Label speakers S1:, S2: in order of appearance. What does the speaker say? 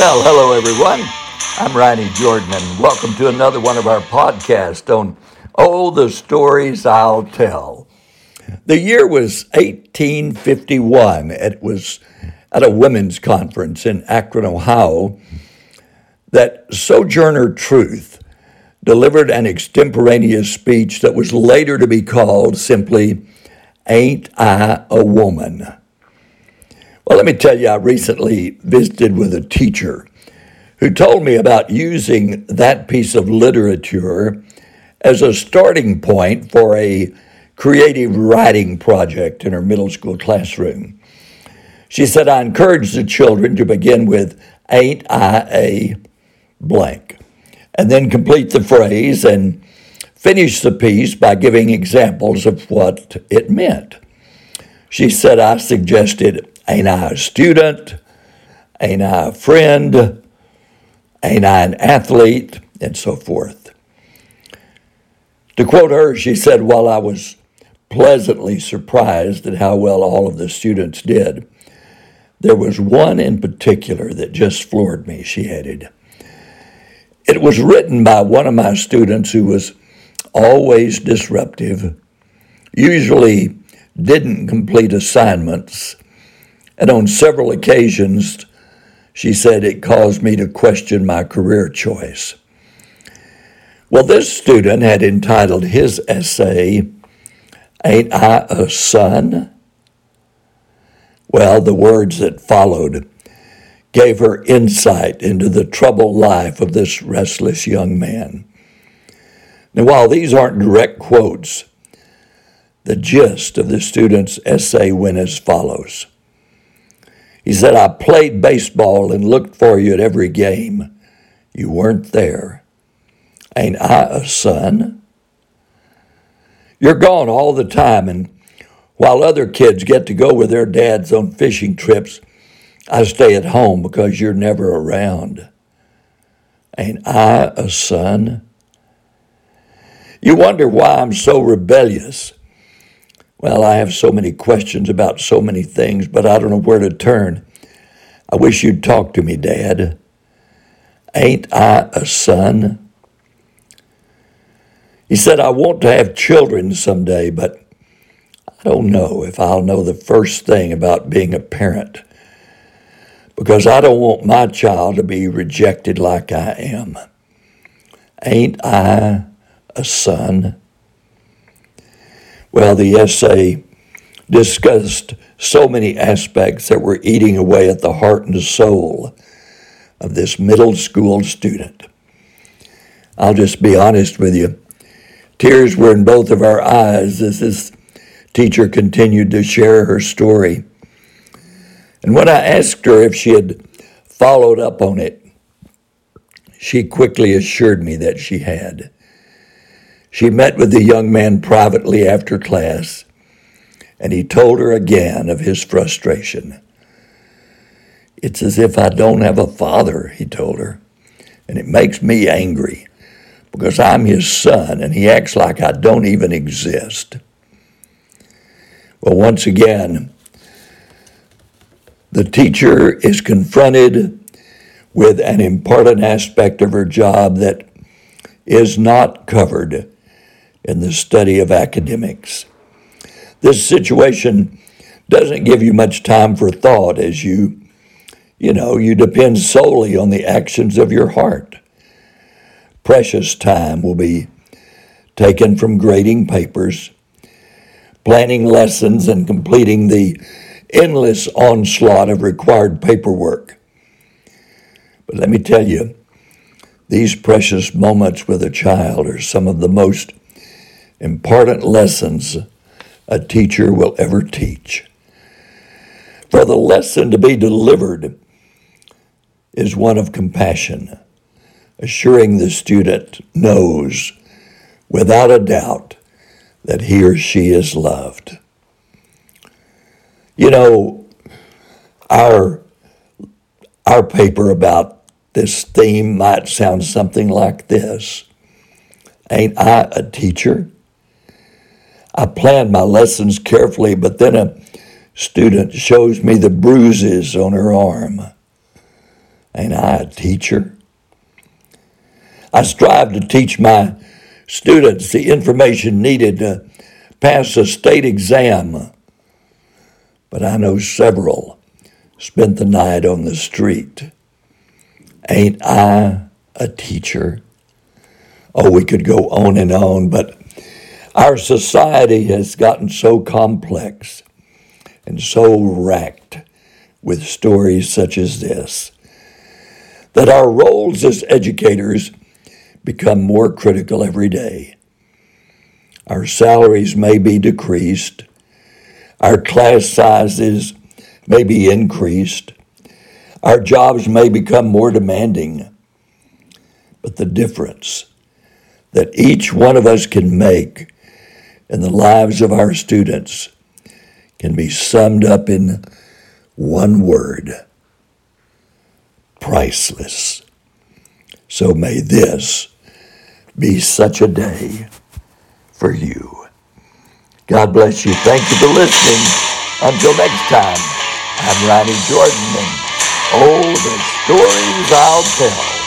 S1: Well, hello everyone. I'm Ronnie Jordan, and welcome to another one of our podcasts on Oh, the Stories I'll Tell. The year was 1851. It was at a women's conference in Akron, Ohio, that Sojourner Truth delivered an extemporaneous speech that was later to be called simply, Ain't I a Woman? Well, let me tell you, I recently visited with a teacher who told me about using that piece of literature as a starting point for a creative writing project in her middle school classroom. She said, I encourage the children to begin with, Ain't I a blank, and then complete the phrase and finish the piece by giving examples of what it meant. She said, I suggested, Ain't I a student? Ain't I a friend? Ain't I an athlete? And so forth. To quote her, she said, While I was pleasantly surprised at how well all of the students did. There was one in particular that just floored me, she added. It was written by one of my students who was always disruptive, usually didn't complete assignments, and on several occasions, she said it caused me to question my career choice. Well, this student had entitled his essay, Ain't I a son? Well, the words that followed gave her insight into the troubled life of this restless young man. Now, while these aren't direct quotes, the gist of the student's essay went as follows. He said, I played baseball and looked for you at every game. You weren't there. Ain't I a son? You're gone all the time, and while other kids get to go with their dads on fishing trips, I stay at home because you're never around. Ain't I a son? You wonder why I'm so rebellious. Well, I have so many questions about so many things, but I don't know where to turn. I wish you'd talk to me, Dad. Ain't I a son? He said, I want to have children someday, but I don't know if I'll know the first thing about being a parent because I don't want my child to be rejected like I am. Ain't I a son? Well, the essay discussed so many aspects that were eating away at the heart and soul of this middle school student. I'll just be honest with you. Tears were in both of our eyes as this teacher continued to share her story. And when I asked her if she had followed up on it, she quickly assured me that she had. She met with the young man privately after class, and he told her again of his frustration. It's as if I don't have a father, he told her, and it makes me angry because I'm his son and he acts like I don't even exist. Well, once again, the teacher is confronted with an important aspect of her job that is not covered in the study of academics. This situation doesn't give you much time for thought as you, you know, you depend solely on the actions of your heart precious time will be taken from grading papers, planning lessons, and completing the endless onslaught of required paperwork. But let me tell you, these precious moments with a child are some of the most important lessons a teacher will ever teach. For the lesson to be delivered is one of compassion assuring the student knows without a doubt that he or she is loved. You know, our, our paper about this theme might sound something like this Ain't I a teacher? I plan my lessons carefully, but then a student shows me the bruises on her arm. Ain't I a teacher? I strive to teach my students the information needed to pass a state exam, but I know several spent the night on the street. Ain't I a teacher? Oh, we could go on and on, but our society has gotten so complex and so racked with stories such as this that our roles as educators become more critical every day. Our salaries may be decreased, our class sizes may be increased, our jobs may become more demanding. But the difference that each one of us can make in the lives of our students can be summed up in one word priceless. So may this be such a day for you. God bless you. Thank you for listening. Until next time, I'm Ronnie Jordan, and oh, the stories I'll tell.